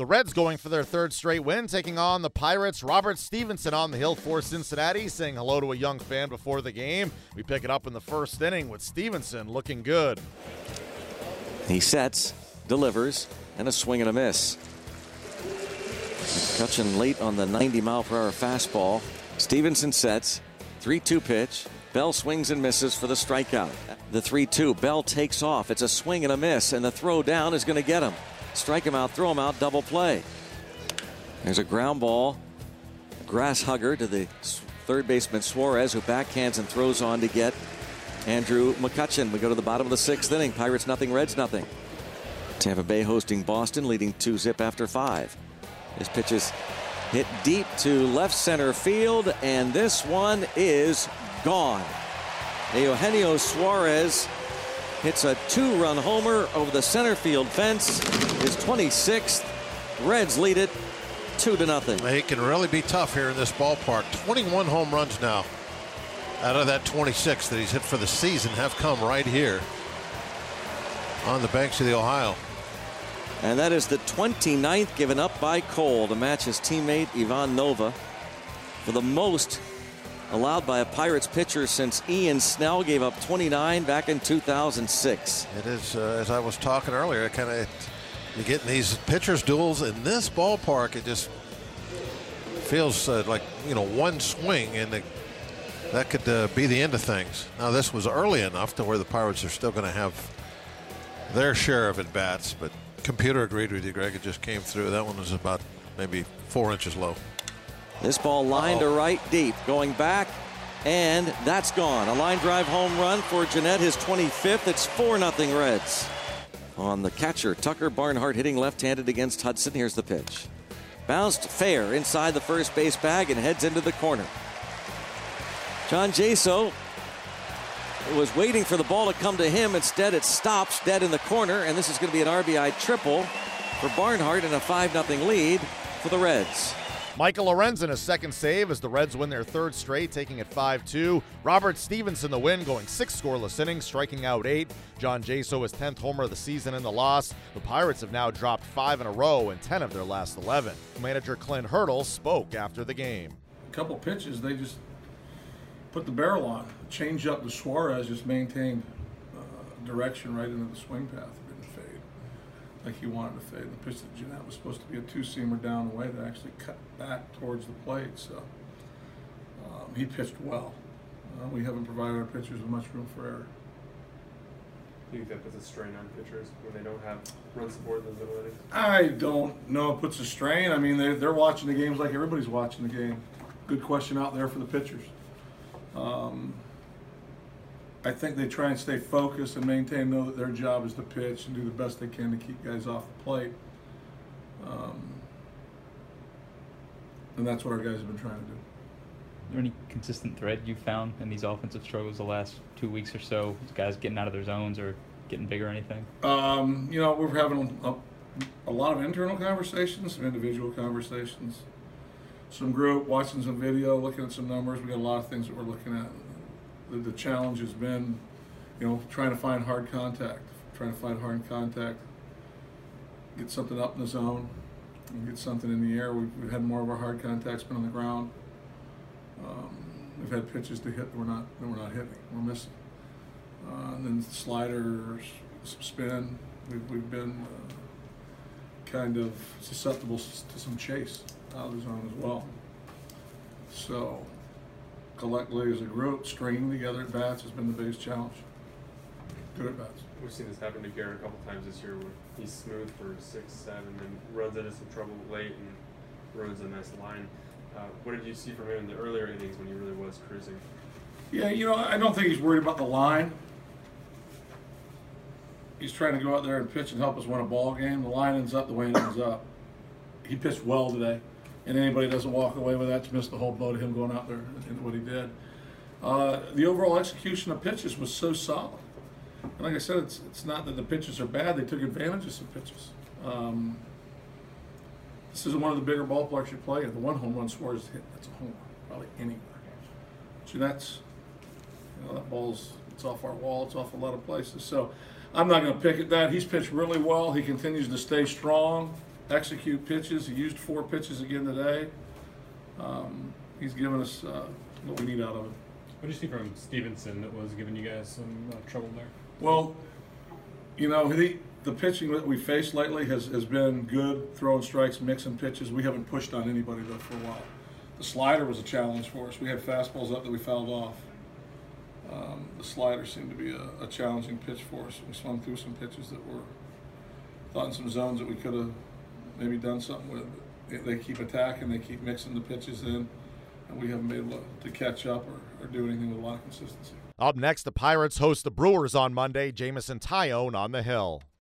The Reds going for their third straight win, taking on the Pirates. Robert Stephenson on the hill for Cincinnati, saying hello to a young fan before the game. We pick it up in the first inning with Stephenson looking good. He sets, delivers, and a swing and a miss. McCutchen late on the 90 mile per hour fastball. Stephenson sets, 3 2 pitch. Bell swings and misses for the strikeout. The 3 2. Bell takes off. It's a swing and a miss, and the throw down is going to get him. Strike him out, throw him out, double play. There's a ground ball. Grass hugger to the third baseman Suarez, who backhands and throws on to get Andrew McCutchen. We go to the bottom of the sixth inning. Pirates nothing, Reds nothing. Tampa Bay hosting Boston, leading 2 zip after five. His pitch is hit deep to left center field, and this one is gone. Eugenio Suarez hits a two run homer over the center field fence. His 26th. Reds lead it 2 to nothing. It can really be tough here in this ballpark. 21 home runs now out of that 26 that he's hit for the season have come right here on the banks of the Ohio. And that is the 29th given up by Cole to match his teammate Ivan Nova for the most allowed by a Pirates pitcher since Ian Snell gave up 29 back in 2006. It is, uh, as I was talking earlier, kind of you get in these pitchers duels in this ballpark. It just feels uh, like you know one swing and that could uh, be the end of things. Now this was early enough to where the Pirates are still going to have their share of at bats, but computer agreed with you, Greg. It just came through. That one was about maybe four inches low. This ball lined Uh-oh. to right deep, going back, and that's gone. A line drive home run for Gennett, his 25th. It's 4 0 Reds. On the catcher, Tucker Barnhart hitting left handed against Hudson. Here's the pitch. Bounced fair inside the first base bag and heads into the corner. John Jaso was waiting for the ball to come to him. Instead, it stops dead in the corner, and this is going to be an RBI triple for Barnhart and a 5 0 lead for the Reds. Michael Lorenzen, a second save as the Reds win their third straight, taking it 5 2. Robert Stephenson, the win, going six scoreless innings, striking out eight. John Jaso, his 10th homer of the season in the loss. The Pirates have now dropped five in a row in 10 of their last 11. Manager Clint Hurdle spoke after the game. A couple pitches, they just put the barrel on. Change up the Suarez, just maintained uh, direction right into the swing path like he wanted to fade. The pitch that Gennett was supposed to be a two-seamer down the way that actually cut back towards the plate. So um, he pitched well. Uh, we haven't provided our pitchers with much room for error. Do you think that puts a strain on pitchers when they don't have run support in the middle innings? I don't know. It puts a strain. I mean, they're, they're watching the games like everybody's watching the game. Good question out there for the pitchers. Um, I think they try and stay focused and maintain, know that their job is to pitch and do the best they can to keep guys off the plate. Um, and that's what our guys have been trying to do. Is there any consistent thread you found in these offensive struggles the last two weeks or so? Guys getting out of their zones or getting bigger or anything? Um, you know, we're having a, a, lot of internal conversations, some individual conversations, some group, watching some video, looking at some numbers. We got a lot of things that we're looking at the, challenge has been, you know, trying to find hard contact, trying to find hard contact, get something up in the zone, and get something in the air. We've, we've had more of our hard contacts been on the ground. Um, we've had pitches to hit that we're not that we're not hitting, we're missing. Uh, and then sliders, spin. We've, we've been uh, kind of susceptible to some chase out of the zone as well. So collectively as a group, stringing together at bats has been the biggest challenge. Good at bats. We've seen this happen to Gerrit a couple times this year where he's smooth for six, seven, and runs into some trouble late and ruins a nice line. Uh, what did you see from him in the earlier innings when he really was cruising? Yeah, you know, I don't think he's worried about the line. He's trying to go out there and pitch and help us win a ball game. The line ends up the way it ends up. He pitched well today and anybody doesn't walk away with that, you miss the whole boat of him going out there and what he did. Uh, the overall execution of pitches was so solid. And like I said, it's, it's not that the pitches are bad, they took advantage of some pitches. Um, this is one of the bigger ballparks you play at. The one home run Suarez hit, that's a home run, probably anywhere. So that's, you know, that ball's, it's off our wall, it's off a lot of places. So I'm not going to pick at that. He's pitched really well. He continues to stay strong. Execute pitches. He used four pitches again today. Um, he's given us uh, what we need out of him. What did you see from Stephenson that was giving you guys some uh, trouble there? Well, you know, the, the pitching that we faced lately has, has been good, throwing strikes, mixing pitches. We haven't pushed on anybody though for a while. The slider was a challenge for us. We had fastballs up that we fouled off. Um, the slider seemed to be a, a challenging pitch for us. We swung through some pitches that were thought in some zones that we could have maybe done something with. They- They keep attacking, they keep mixing the pitches in, and we haven't been able to, to catch up or, or do anything with a lot of consistency. Up next, the Pirates host the Brewers on Monday. Jameson Taillon on the hill.